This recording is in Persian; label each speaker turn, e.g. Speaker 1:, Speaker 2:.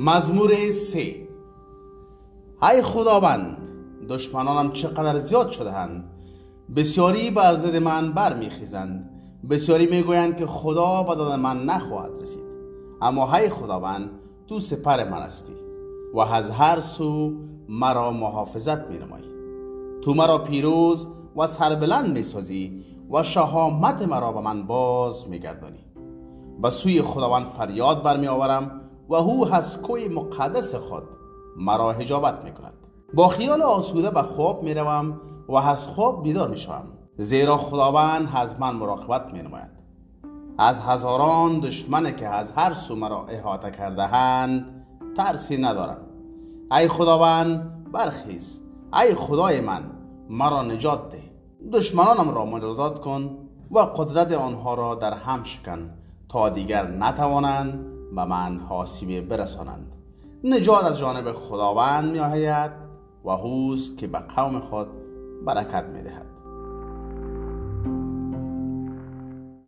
Speaker 1: مزمور سه. ای خداوند دشمنانم چقدر زیاد شدهاند. بسیاری بر ضد من برمیخیزند. بسیاری می‌گویند که خدا به داد من نخواهد رسید. اما ای خداوند تو سپر من هستی و از هر سو مرا محافظت می نمایی تو مرا پیروز و سربلند می سازی و شهامت مرا به من باز می گردانی به سوی خداوند فریاد برمی آورم و او از کوی مقدس خود مرا حجابت می کند با خیال آسوده به خواب می روم و از خواب بیدار می شوم زیرا خداوند از من مراقبت می نماید از هزاران دشمن که از هر سو مرا احاطه کرده هند ترسی ندارم. ای خداوند برخیز. ای خدای من مرا نجات ده. دشمنانم را مجازات کن و قدرت آنها را در هم شکن تا دیگر نتوانند به من حاسیبه برسانند. نجات از جانب خداوند می آید و هوست که به قوم خود برکت می دهد